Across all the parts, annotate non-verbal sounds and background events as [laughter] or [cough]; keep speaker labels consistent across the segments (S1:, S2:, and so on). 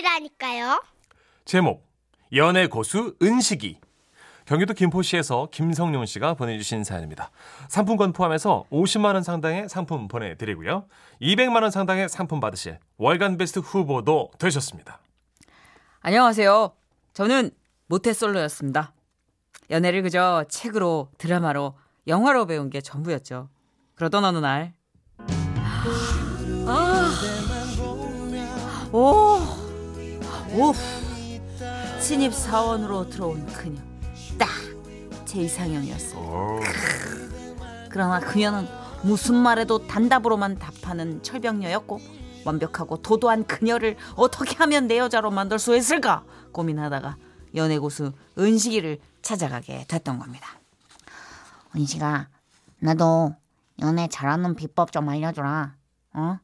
S1: 것이라니까요.
S2: 제목 연애 고수 은식이 경기도 김포시에서 김성룡 씨가 보내주신 사연입니다. 상품권 포함해서 50만 원 상당의 상품 보내드리고요. 200만 원 상당의 상품 받으실 월간 베스트 후보도 되셨습니다.
S3: 안녕하세요. 저는 모태솔로였습니다. 연애를 그저 책으로, 드라마로, 영화로 배운 게 전부였죠. 그러던 어느 날, 아, 오, 오, 신입 사원으로 들어온 그녀, 딱 제 이상형이었어요. 그러나 그녀는 무슨 말에도 단답으로만 답하는 철벽녀였고 완벽하고 도도한 그녀를 어떻게 하면 내 여자로 만들 수 있을까 고민하다가 연애 고수 은식이를 찾아가게 됐던 겁니다.
S4: 은식아, 나도 연애 잘하는 비법 좀 알려주라. 어?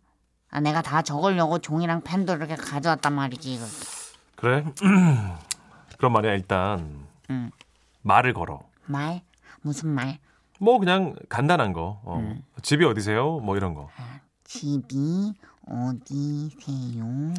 S4: 아, 내가 다 적으려고 종이랑 펜도 이렇게 가져왔단 말이지.
S2: 그래? [clears throat] 그럼 말이야 일단
S4: 응.
S2: 말을 걸어.
S4: 말? 무슨 말?
S2: 뭐 그냥 간단한 거. 어. 집이 어디세요? 뭐 이런 거.
S4: 집이 어디세요?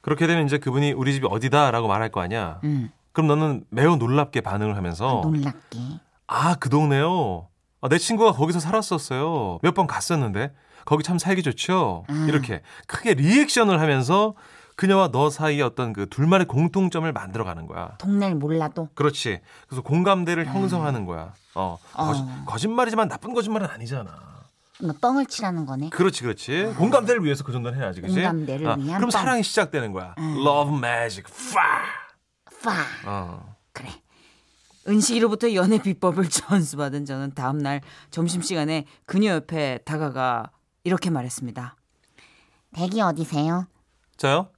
S2: 그렇게 되면 이제 그분이 우리 집이 어디다라고 말할 거 아니야.
S4: 응.
S2: 그럼 너는 매우 놀랍게 반응을 하면서
S4: 놀랍게.
S2: 아, 그 동네요. 아, 내 친구가 거기서 살았었어요. 몇 번 갔었는데 거기 참 살기 좋죠.
S4: 음.
S2: 이렇게 크게 리액션을 하면서 그녀와 너 사이에 어떤 그 둘만의 공통점을 만들어가는 거야.
S4: 동네를 몰라도
S2: 그렇지. 그래서 공감대를 형성하는 거야. 어, 거짓,
S4: 어.
S2: 거짓 말이지만 나쁜 거짓말은 아니잖아.
S4: 너 뻥을 치라는 거네.
S2: 그렇지, 그렇지. 공감대를 위해서 그 정도는 해야지, 그지?
S4: 공감대를 위한
S2: 그럼
S4: 뻥.
S2: 사랑이 시작되는 거야.
S4: 음.
S2: Love magic, 파.
S4: 파.
S2: 어.
S4: 그래.
S3: 은식이로부터 연애 비법을 [laughs] 전수받은 저는 다음 날 점심 시간에 그녀 옆에 다가가 이렇게 말했습니다.
S4: 댁이 어디세요?
S2: 저요?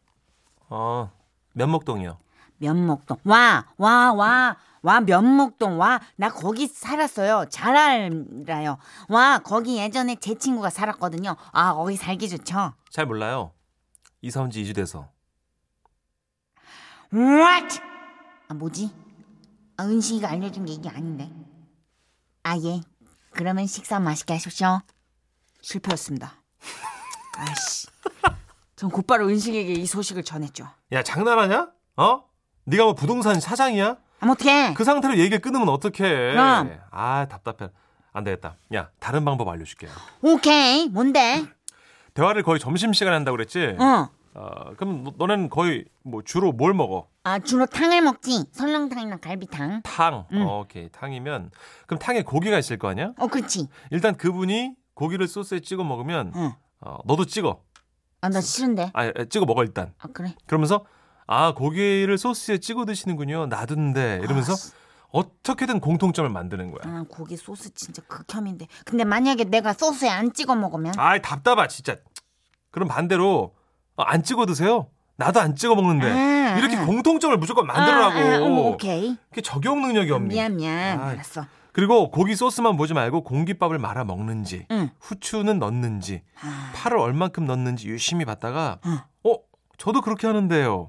S2: 어, 면목동이요.
S4: 면목동. 와, 와, 와, 와, 면목동. 와, 나 거기 살았어요. 잘 알아요. 와, 거기 예전에 제 친구가 살았거든요. 아, 거기 살기 좋죠.
S2: 잘 몰라요. 이사 온 지 2주 돼서.
S4: What? 아, 뭐지? 아, 은식이가 알려준 게 이게 아닌데. 아, 예. 그러면 식사 맛있게 하십시오.
S3: 실패였습니다. [laughs] 아씨. 전 곧바로 은식에게 이 소식을 전했죠.
S2: 야, 장난하냐? 어? 네가 뭐 부동산 사장이야?
S4: 아, 어떡해.
S2: 그 상태로 얘기를 끊으면 어떡해.
S4: 그럼.
S2: 아, 답답해. 안 되겠다. 야, 다른 방법 알려줄게.
S4: 오케이. 뭔데?
S2: 대화를 거의 점심시간에 한다고 그랬지?
S4: 어.
S2: 어, 그럼 너, 너는 거의 뭐 주로 뭘 먹어?
S4: 아, 주로 탕을 먹지. 설렁탕이나 갈비탕.
S2: 탕.
S4: 응.
S2: 어, 오케이. 탕이면 그럼 탕에 고기가 있을 거 아니야?
S4: 어, 그렇지.
S2: 일단 그분이 고기를 소스에 찍어 먹으면
S4: 응.
S2: 어, 너도 찍어.
S4: 아, 나 싫은데.
S2: 아, 찍어 먹어 일단.
S4: 아, 그래.
S2: 그러면서 아 고기를 소스에 찍어 드시는군요. 놔둔데 이러면서 어떻게든 공통점을 만드는 거야.
S4: 아, 고기 소스 진짜 극혐인데. 근데 만약에 내가 소스에 안 찍어 먹으면?
S2: 아이 답답하 진짜. 그럼 반대로 어, 안 찍어 드세요. 나도 안 찍어 먹는데
S4: 아,
S2: 이렇게
S4: 아.
S2: 공통점을 무조건 만들어라고.
S4: 아, 아, 어머, 오케이.
S2: 그게 적용 능력이 없니?
S4: 미안, 미안. 알았어.
S2: 그리고 고기 소스만 보지 말고 공깃밥을 말아 먹는지,
S4: 응.
S2: 후추는 넣는지,
S4: 아,
S2: 파를 얼만큼 넣는지 유심히 봤다가
S4: 응.
S2: 어 저도 그렇게 하는데요.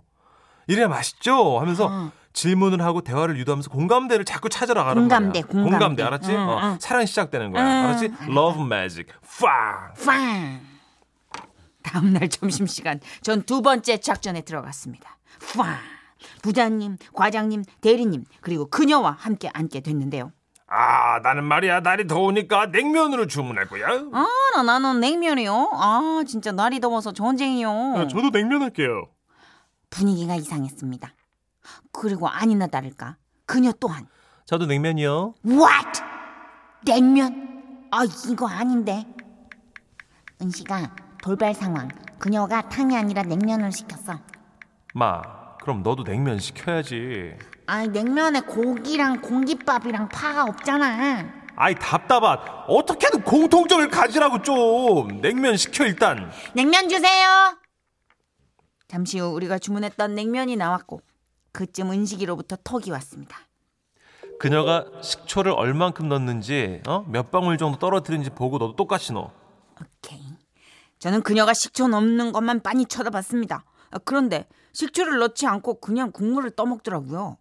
S2: 이래야 맛있죠 하면서
S4: 어.
S2: 질문을 하고 대화를 유도하면서 공감대를 자꾸 찾으러 가는
S4: 공감대,
S2: 거야.
S4: 공감대.
S2: 알았지?
S4: 응,
S2: 어,
S4: 응.
S2: 사랑이 시작되는 거야.
S4: 응,
S2: 알았지?
S4: 알았어.
S2: Love magic. 팡.
S4: 빵.
S3: 다음날 점심시간 전 두 번째 작전에 들어갔습니다.
S4: 빵. 부장님, 과장님, 대리님, 그리고 그녀와 함께 앉게 됐는데요.
S2: 아 나는 말이야 날이 더우니까 냉면으로 주문할 거야.
S4: 아, 나, 나는 냉면이요. 아, 진짜 날이 더워서 전쟁이요.
S2: 아, 저도 냉면 할게요.
S4: 분위기가 이상했습니다. 그리고 아니나 다를까 그녀 또한
S2: 저도 냉면이요.
S4: What? 냉면? 아 이거 아닌데. 은씨가 돌발 상황. 그녀가 탕이 아니라 냉면을 시켰어.
S2: 마 그럼 너도 냉면 시켜야지.
S4: 아 냉면에 고기랑 공깃밥이랑 파가 없잖아.
S2: 아이 답답하. 어떻게든 공통점을 가지라고 좀. 냉면 시켜 일단.
S4: 냉면 주세요.
S3: 잠시 후 우리가 주문했던 냉면이 나왔고
S4: 그쯤 은식이로부터 톡이 왔습니다.
S2: 그녀가 식초를 얼만큼 넣는지 어? 몇 방울 정도 떨어뜨린지 보고 너도 똑같이 넣어.
S4: 오케이.
S3: 저는 그녀가 식초 넣는 것만 빤히 쳐다봤습니다. 아, 그런데 식초를 넣지 않고 그냥 국물을 떠먹더라고요.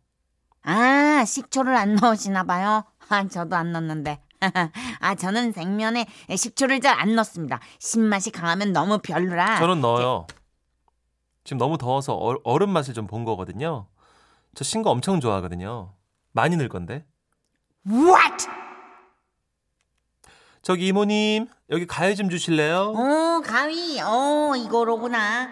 S4: 아 식초를 안 넣으시나 봐요. 아 저도 안 넣는데. [laughs] 아 저는 냉면에 식초를 잘 안 넣습니다. 신맛이 강하면 너무 별로라.
S2: 저는 넣어요. 지금 너무 더워서 얼- 얼음 맛을 좀 본 거거든요. 저 신 거 엄청 좋아하거든요. 많이 늘 건데.
S5: What?
S2: 저기 이모님 여기 가위 좀 주실래요?
S5: 어, 가위. 어, 이거로구나.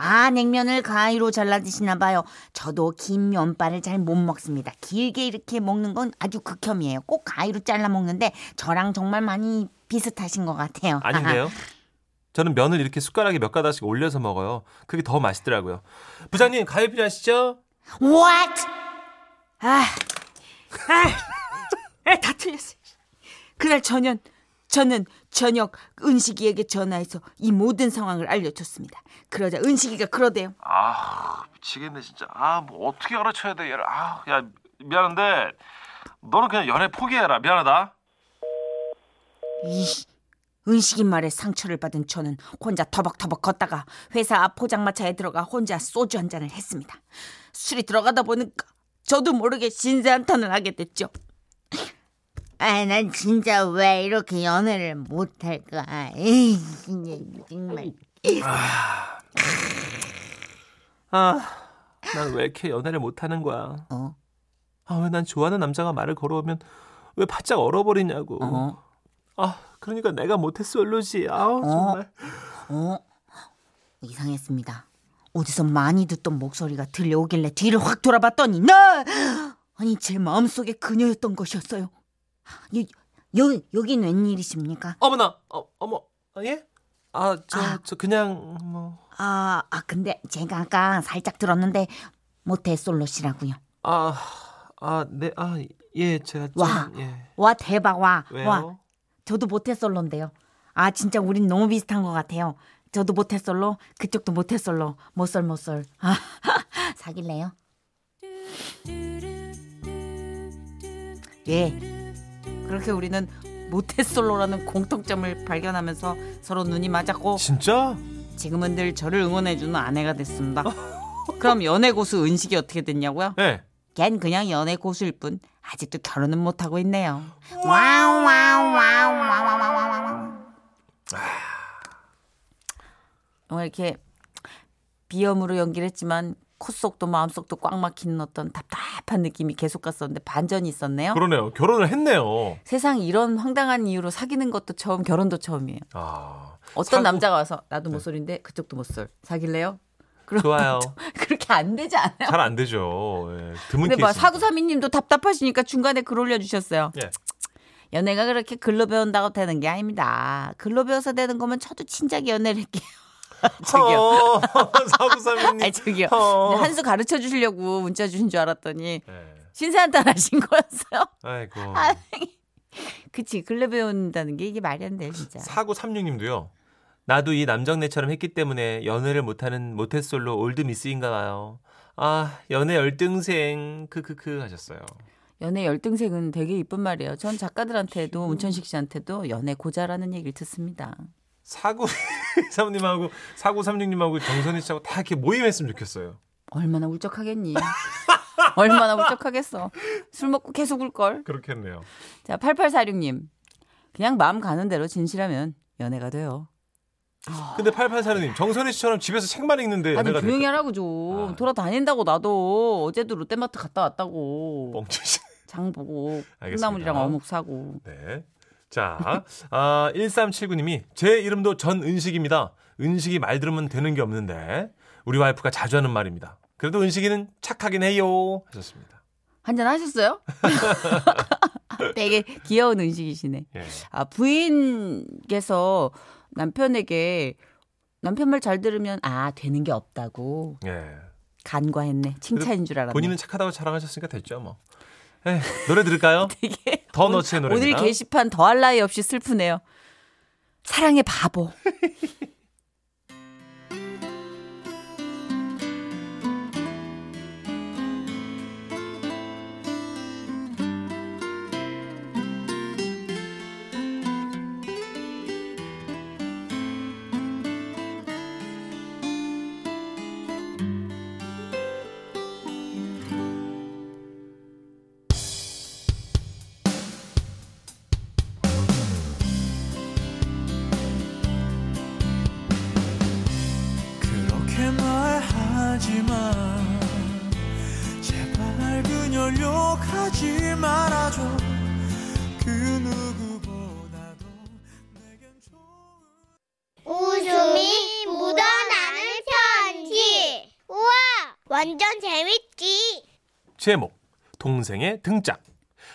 S5: 아, 냉면을 가위로 잘라 드시나 봐요. 저도 긴 면발을 잘 못 먹습니다. 길게 이렇게 먹는 건 아주 극혐이에요. 꼭 가위로 잘라 먹는데 저랑 정말 많이 비슷하신 것 같아요. [laughs]
S2: 아닌데요? 저는 면을 이렇게 숟가락에 몇 가닥씩 올려서 먹어요. 그게 더 맛있더라고요. 부장님 가위 필요하시죠?
S5: What?
S4: 아, 아, [laughs] 다 틀렸어. 그날 저녁, 저는 저녁 은식이에게 전화해서 이 모든 상황을 알려줬습니다. 그러자 은식이가 그러대요.
S2: 아 미치겠네 진짜. 아 뭐 어떻게 가르쳐야 돼 얘를. 아야 미안한데 너는 그냥 연애 포기해라. 미안하다.
S4: 이 은식이 말에 상처를 받은 저는 혼자 터벅터벅 걷다가 회사 앞 포장마차에 들어가 혼자 소주 한 잔을 했습니다. 술이 들어가다 보니까 저도 모르게 신세한탄을 하게 됐죠.
S5: 아, 난 진짜 왜 이렇게 연애를 못할까? 에이, 정말.
S2: 아, 난 왜 이렇게 연애를 못하는 거야?
S5: 어?
S2: 아, 왜 난 좋아하는 남자가 말을 걸어오면 왜 바짝 얼어버리냐고.
S5: 어?
S2: 아, 그러니까 내가 못했어, 얼루지. 아우, 정말.
S5: 어? 이상했습니다. 어디서 많이 듣던 목소리가 들려오길래 뒤를 확 돌아봤더니 나 아니 제 마음속에 그녀였던 것이었어요. 여, 여, 여긴 웬일이십니까?
S2: 어머나, 어, 어머, 아, 예? 아, 저,
S5: 아.
S2: 저 그냥 뭐,
S5: 아, 아 근데 제가 아까 살짝 들었는데 모태 솔로시라고요.
S2: 아, 아, 네, 아, 예, 제가 좀,
S5: 와.
S2: 예.
S5: 와 대박 와.
S2: 왜요?
S5: 와 저도 모태 솔로인데요. 아 진짜 우린 너무 비슷한 것 같아요. 저도 모태 솔로, 그쪽도 모태 솔로, 모쏠 모쏠. 아, [laughs] 사귈래요?
S4: 예. 그렇게 우리는 모태솔로라는 공통점을 발견하면서 서로 눈이 맞았고
S2: 진짜?
S4: 지금은 늘 저를 응원해주는 아내가 됐습니다. 그럼 연애 고수 은식이 어떻게 됐냐고요?
S2: 네.
S4: 걘 그냥 연애 고수일 뿐 아직도 결혼은 못 하고 있네요.
S5: Wow wow wow wow wow wow wow.
S4: 정말 이렇게 비염으로 연기를 했지만 콧속도 마음속도 꽉 막히는 어떤 답답한 느낌이 계속 갔었는데 반전이 있었네요.
S2: 그러네요. 결혼을 했네요.
S4: 세상 이런 황당한 이유로 사귀는 것도 처음, 결혼도 처음이에요.
S2: 아,
S4: 어떤
S2: 사고-
S4: 남자가 와서 나도
S2: 네.
S4: 모쏠인데 그쪽도 모쏠 사귈래요?
S2: 좋아요. [laughs]
S4: 그렇게 안 되지 않아요?
S2: 잘 안 되죠. 예, 드문
S4: 근데. 사구삼이님도 답답하시니까 중간에 글 올려주셨어요.
S2: 예.
S4: 연애가 그렇게 글로 배운다고 되는 게 아닙니다. 글로 배워서 되는 거면 저도 진작에 연애를 할게요. [laughs] 저기요.
S2: 어, 사구삼이님.
S4: 아니 저기요.
S2: 어.
S4: 한수 가르쳐 주시려고 문자 주신 줄 알았더니
S2: 예.
S4: 신세한탄 하신 거였어요.
S2: 아이고. [laughs]
S4: 그치 글로 배운다는 게 이게 말이 안 돼 진짜.
S2: 4936님도요. 나도 이 남정네처럼 했기 때문에 연애를 못하는 모태솔로 올드 미스인가 봐요. 아, 연애 열등생 크크크 하셨어요.
S4: 연애 열등생은 되게 이쁜 말이에요. 전 작가들한테도 문천식 씨한테도 연애 고자라는 얘기를 듣습니다.
S2: 4923님하고 4936님하고 정선희 씨하고 다 이렇게 모임했으면 좋겠어요.
S4: 얼마나 울적하겠니? [laughs] 얼마나 울적하겠어. 술 먹고 계속 울걸.
S2: 그렇겠네요.
S4: 자, 8846님. 그냥 마음 가는 대로 진실하면 연애가 돼요.
S2: 근데 8846님, 정선희 씨처럼 집에서 책만 읽는데
S4: 아니
S2: 연애가
S4: 조용히
S2: 될까?
S4: 하라고 좀.
S2: 아.
S4: 돌아다닌다고 나도 어제도 롯데마트 갔다 왔다고.
S2: 멍청이.
S4: 장 보고
S2: 알겠습니다.
S4: 콩나물이랑 어묵 사고.
S2: 네. 자, 아, 1379님이 제 이름도 전은식입니다. 은식이 말 들으면 되는 게 없는데 우리 와이프가 자주 하는 말입니다. 그래도 은식이는 착하긴 해요. 하셨습니다.
S4: 한잔 하셨어요? [laughs] 되게 귀여운 음식이시네.
S2: 예.
S4: 아, 부인께서 남편에게 남편 말 잘 들으면 아 되는 게 없다고
S2: 예.
S4: 간과했네. 칭찬인 줄 알았네.
S2: 본인은 착하다고 자랑하셨으니까 됐죠, 뭐. 에 노래 들을까요? [laughs]
S4: 되게
S2: 더 너츠의
S4: 오늘
S2: 노래입니다.
S4: 게시판 더할 나위 없이 슬프네요. 사랑의 바보.
S1: 완전 재밌지.
S2: 제목 동생의 등장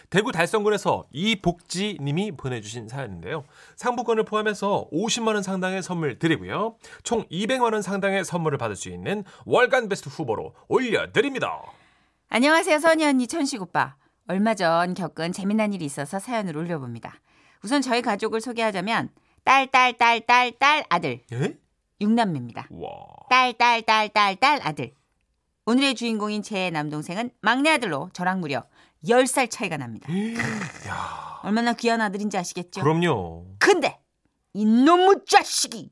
S2: 대구 달성군에서 이복지님이 보내주신 사연인데요. 상품권을 포함해서 50만 원 상당의 선물 드리고요. 총 200만 원 상당의 선물을 받을 수 있는 월간 베스트 후보로 올려드립니다.
S4: 안녕하세요, 선희 언니, 천식 오빠. 얼마 전 겪은 재미난 일이 있어서 사연을 올려봅니다. 우선 저희 가족을 소개하자면 딸, 딸, 딸, 딸, 딸, 아들.
S2: 예?
S4: 육남매입니다.
S2: 와.
S4: 딸, 딸, 딸, 딸, 딸, 아들. 오늘의 주인공인 제 남동생은 막내 아들로 저랑 무려 10살 차이가 납니다.
S2: 야,
S4: 얼마나 귀한 아들인지 아시겠죠?
S2: 그럼요.
S4: 근데 이놈의 자식이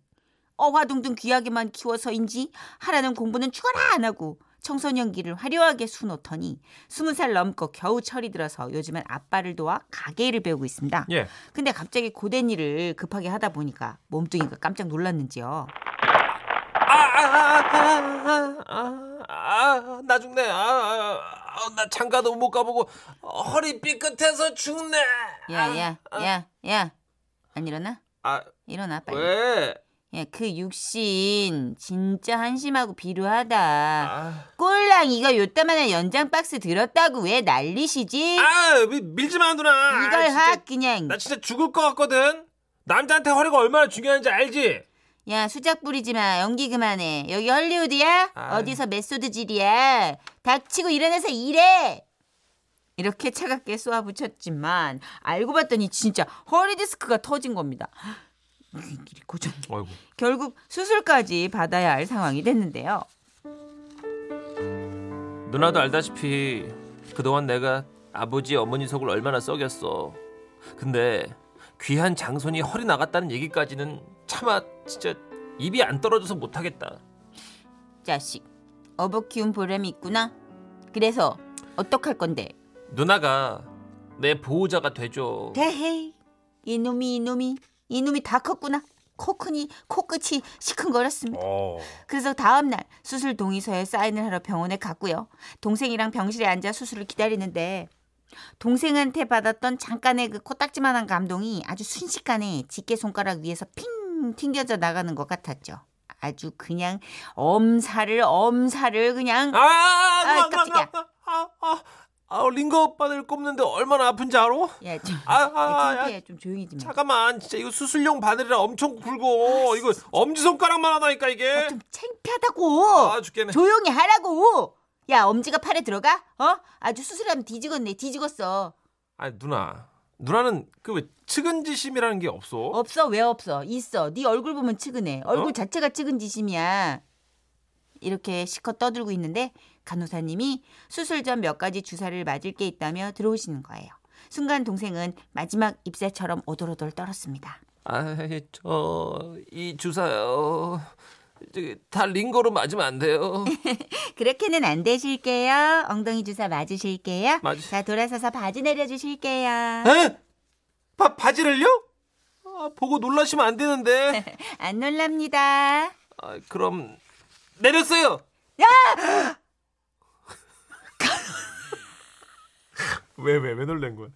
S4: 어화둥둥 귀하게만 키워서인지 하라는 공부는 죽어라 안 하고 청소년기를 화려하게 수놓더니 스무 살 넘고 겨우 철이 들어서 요즘은 아빠를 도와 가게 일을 배우고 있습니다.
S2: 예.
S4: 근데 갑자기 고된 일을 급하게 하다 보니까 몸뚱이가 깜짝 놀랐는지요.
S2: 아, 아, 아, 아, 아, 아, 나 죽네. 아, 아, 아, 나 장가도 못 가보고 허리 삐끗해서 죽네.
S4: 야, 야, 야, 야. 안 일어나?
S2: 아,
S4: 일어나 빨리.
S2: 왜?
S4: 야, 그 육신 진짜 한심하고 비루하다.
S2: 아,
S4: 꼴랑이가 요따만한 연장 박스 들었다고 왜 난리시지?
S2: 아 밀- 밀지 마 누나.
S4: 이걸
S2: 아, 진짜,
S4: 확 그냥
S2: 나 진짜 죽을 것 같거든. 남자한테 허리가 얼마나 중요한지 알지?
S4: 야 수작 부리지 마. 연기 그만해. 여기 헐리우드야?
S2: 아이.
S4: 어디서 메소드질이야? 닥치고 일어나서 일해! 이렇게 차갑게 쏘아붙였지만 알고 봤더니 진짜 허리디스크가 터진 겁니다. [gasps] 길이
S2: 아이고.
S4: 결국 수술까지 받아야 할 상황이 됐는데요.
S2: 누나도 알다시피 그동안 내가 아버지 어머니 속을 얼마나 썩였어. 근데 귀한 장손이 허리 나갔다는 얘기까지는 차마 진짜 입이 안 떨어져서 못하겠다.
S4: 자식 어버 키운 보람이 있구나 그래서 어떡할 건데
S2: 누나가 내 보호자가 되죠.
S4: 대헤이 이놈이 이놈이 이놈이 다 컸구나 코크니 코끝이 시큰거렸습니다
S2: 어.
S4: 그래서 다음 날 수술 동의서에 사인을 하러 병원에 갔고요. 동생이랑 병실에 앉아 수술을 기다리는데 동생한테 받았던 잠깐의 그 코딱지만한 감동이 아주 순식간에 집게 손가락 위에서 핑 튕겨져 나가는 것 같았죠. 아주 그냥 엄살을 엄살을 그냥
S2: 아, 누나,
S4: 깜짝이야.
S2: 누나, 아, 아, 아, 링거 오빠들 꼽는데 얼마나 아픈지 알아?
S4: 야 좀
S2: 아, 아, 야,
S4: 창피해 좀 조용히 좀 해.
S2: 잠깐만, 진짜 이거 수술용 바늘이라 엄청 굵어. 이거 엄지 손가락만 하다니까 이게.
S4: 아, 좀 창피하다고.
S2: 아, 죽겠네.
S4: 조용히 하라고. 야 엄지가 팔에 들어가? 어? 아주 수술하면 뒤지겠네 뒤지겠어.
S2: 아, 누나, 누나는 그 왜 측은지심이라는 게 없어?
S4: 없어 왜 없어 있어 네 얼굴 보면 측은해 얼굴
S2: 어?
S4: 자체가 측은지심이야 이렇게 시컷 떠들고 있는데 간호사님이 수술 전 몇 가지 주사를 맞을 게 있다며 들어오시는 거예요 순간 동생은 마지막 잎새처럼 오돌오돌 떨었습니다
S2: 아, 저, 이 주사요. 다 링거로 맞으면 안 돼요. [laughs]
S4: 그렇게는 안 되실게요 엉덩이 주사 맞으실게요
S2: 맞으-
S4: 자 돌아서서 바지 내려주실게요
S2: 에? 바, 바지를요? 아, 보고 놀라시면 안 되는데. [laughs]
S4: 안 놀랍니다
S2: 아, 그럼, 내렸어요! [laughs] 왜, 왜, 왜 놀란 거야?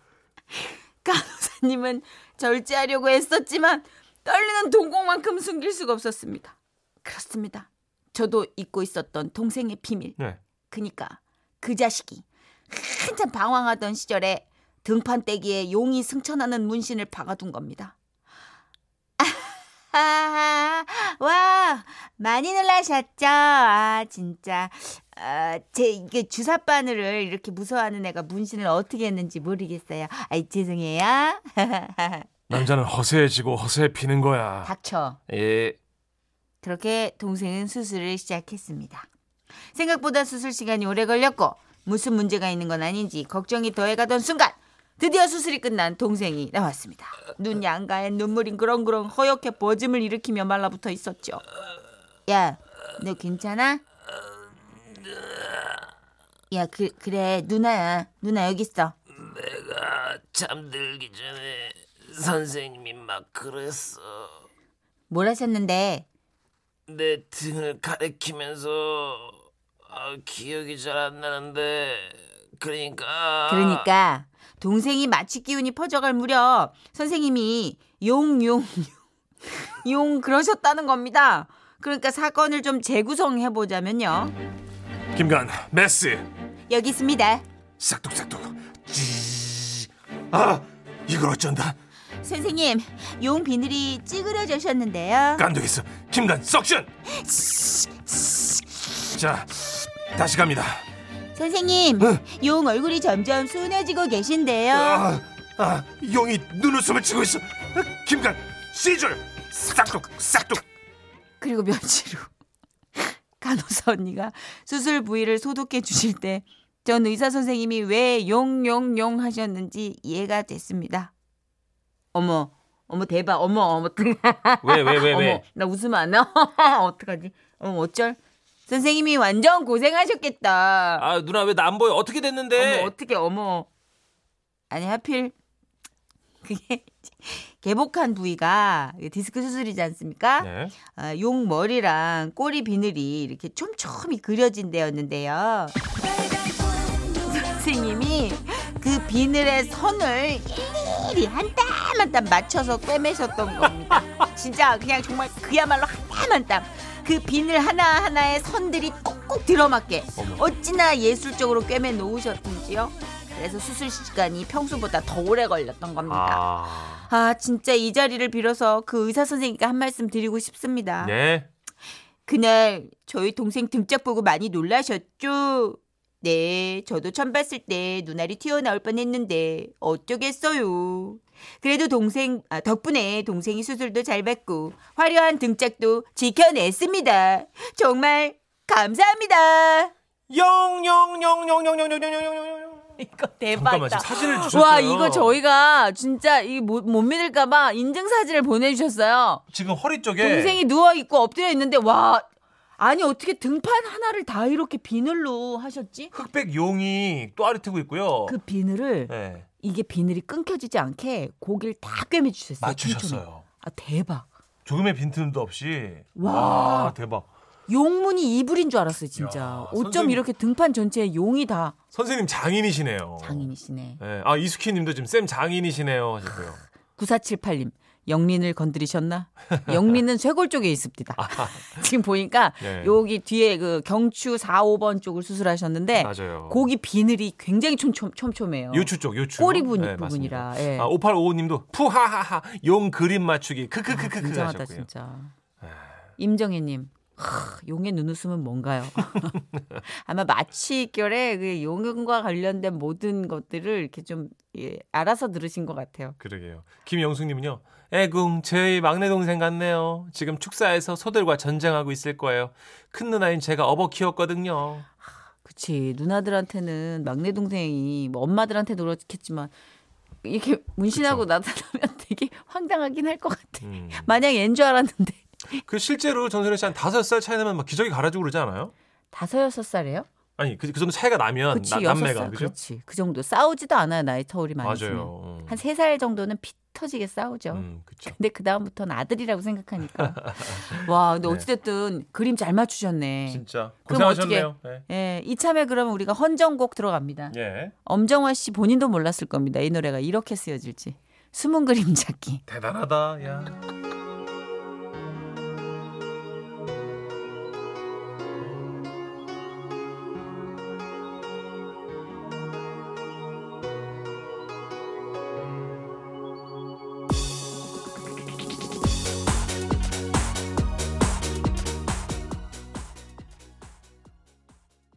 S4: 간호사님은 절제하려고 애썼지만 떨리는 동공만큼 숨길 수가 없었습니다. 그렇습니다. 저도 잊고 있었던 동생의 비밀.
S2: 네.
S4: 그니까 그 자식이 한참 방황하던 시절에 등판대기에 용이 승천하는 문신을 박아둔 겁니다. 아, [laughs] 와, 많이 놀라셨죠? 아, 진짜. 아, 제 이게 주사 바늘을 이렇게 무서워하는 애가 문신을 어떻게 했는지 모르겠어요. 아이, 죄송해요. [laughs]
S2: 남자는 허세해지고 허세해피는 거야.
S4: 닥쳐.
S2: 예.
S4: 그렇게 동생은 수술을 시작했습니다. 생각보다 수술 시간이 오래 걸렸고 무슨 문제가 있는 건 아닌지 걱정이 더해가던 순간 드디어 수술이 끝난 동생이 나왔습니다. 눈 양가에 눈물이 그렁그렁 허옇게 버짐을 일으키며 말라붙어 있었죠. 야, 너 괜찮아? 야, 그, 그래 누나야. 누나 여기 있어.
S2: 내가 잠들기 전에 선생님이 막 그랬어.
S4: 뭘 하셨는데?
S2: 내 등을 가리키면서 아, 기억이 잘 안 나는데 그러니까
S4: 그러니까 동생이 마취 기운이 퍼져갈 무렵 선생님이 용용 용 그러셨다는 겁니다. 그러니까 사건을 좀 재구성해 보자면요.
S2: 김간 메스
S4: 여기 있습니다.
S2: 싹둑싹둑 찌. 아 이걸 어쩐다
S4: 선생님, 용 비늘이 찌그러져셨는데요.
S2: 깐되겠어 김간 석션 자 다시 갑니다
S4: 선생님, 용 얼굴이 점점 순해지고 계신데요.
S2: 아, 아 용이 눈웃음을 치고 있어 아, 김간 시줄 싹둑 싹둑
S4: 그리고 며칠 후 간호사 언니가 수술 부위를 소독해 주실 때 전 의사 선생님이 왜 용용용 하셨는지 이해가 됐습니다. 어머, 어머 대박, 어머 어머
S2: 왜 왜 왜 왜
S4: 어머, 나 웃으면 안 나? [laughs] 어떡하지? 어머 어쩔? 선생님이 완전 고생하셨겠다.
S2: 아 누나 왜 나 안 보여 어떻게 됐는데
S4: 어머 어떻게 어머 아니 하필 그게 [laughs] 개복한 부위가 디스크 수술이지 않습니까?
S2: 네.
S4: 아, 용 머리랑 꼬리 비늘이 이렇게 촘촘히 그려진 데였는데요. [laughs] 선생님이 그 비늘의 선을 일일이 한 땀 한 땀 맞춰서 꿰매셨던 겁니다. 진짜 그냥 정말 그야말로 한 땀 한 땀. 그 비늘 하나하나의 선들이 꼭꼭 들어맞게. 어찌나 예술적으로 꿰매 놓으셨던지요. 그래서 수술 시간이 평소보다 더 오래 걸렸던 겁니다.
S2: 아
S4: 아, 진짜 이 자리를 빌어서 그 의사 선생님께 한 말씀 드리고 싶습니다.
S2: 네.
S4: 그날 저희 동생 등짝 보고 많이 놀라셨죠? 네, 저도 처음 봤을 때 눈알이 튀어나올 뻔했는데 어쩌겠어요. 그래도 동생 아, 덕분에 동생이 수술도 잘 받고 화려한 등짝도 지켜냈습니다. 정말 감사합니다.
S2: 영영영영영영영영영
S4: 이거 대박이다.
S2: 사진을 주셨어요.
S4: 와 이거 저희가 진짜 이못 못 믿을까봐 인증 사진을 보내주셨어요.
S2: 지금 허리 쪽에
S4: 동생이 누워 있고 엎드려 있는데 와 아니 어떻게 등판 하나를 다 이렇게 비늘로 하셨지?
S2: 흑백 용이 또 아래트고 있고요.
S4: 그 비늘을
S2: 네.
S4: 이게 비늘이 끊겨지지 않게 고기를 다 꿰매 주셨어요.
S2: 맞추셨어요.
S4: 아 대박.
S2: 조금의 빈틈도 없이.
S4: 와.
S2: 와, 대박.
S4: 용문이 이불인 줄 알았어요 진짜.
S2: 야,
S4: 어쩜
S2: 선생님.
S4: 이렇게 등판 전체에 용이 다
S2: 선생님 장인이시네요.
S4: 장인이시네.
S2: 네. 아 이수키 님도 지금 쌤 장인이시네요 하셨고요.
S4: 9478님 영린을 건드리셨나? 영린은 쇄골 쪽에 있습니다. [laughs] 지금 보니까
S2: 네.
S4: 여기 뒤에 그 경추 4, 5번 쪽을 수술하셨는데
S2: 맞아요.
S4: 고기 비늘이 굉장히 촘촘, 촘촘해요.
S2: 요추 쪽, 요추.
S4: 꼬리 부,
S2: 네,
S4: 부분이라. 예.
S2: 아, 5855님도 푸하하하 용 그림 맞추기 크크크크크
S4: 굉장하다
S2: 하셨고요.
S4: 진짜. 임정혜님. 하, 용의 눈웃음은 뭔가요? [laughs] 아마 마취결에 그 용과 관련된 모든 것들을 이렇게 좀 예, 알아서 들으신 것 같아요.
S2: 그러게요. 김영숙님은요. 애궁 저희 막내 동생 같네요. 지금 축사에서 소들과 전쟁하고 있을 거예요. 큰 누나인 제가 업어 키웠거든요.
S4: 그치 누나들한테는 막내 동생이 뭐 엄마들한테도 그렇겠지만 이렇게 문신하고 나타나면 [laughs] 되게 황당하긴 할 것 같아.
S2: 음.
S4: 마냥 얜줄 알았는데
S2: 그 실제로 전설의 씨한 다섯 살 차이 나면 막 기저귀 갈아주고 그러지 않아요?
S4: 다섯 여섯 살이에요?
S2: 아니 그, 그 정도 차이가 나면
S4: 그치
S2: 나, 남매가
S4: 살
S2: 그죠?
S4: 그렇지 그 정도 싸우지도 않아요 나이 터울이 많이
S2: 맞아요. 음.
S4: 한세 살 정도는 피 터지게 싸우죠.
S2: 음, 그쵸.
S4: 근데 그 다음부터는 아들이라고 생각하니까 [laughs] 와 근데
S2: 네.
S4: 어찌됐든 그림 잘 맞추셨네.
S2: 진짜 고생하셨네요. 네.
S4: 예, 이참에 그러면 우리가 헌정곡 들어갑니다.
S2: 예.
S4: 엄정화 씨 본인도 몰랐을 겁니다. 이 노래가 이렇게 쓰여질지. 숨은 그림 찾기.
S2: 대단하다. 야.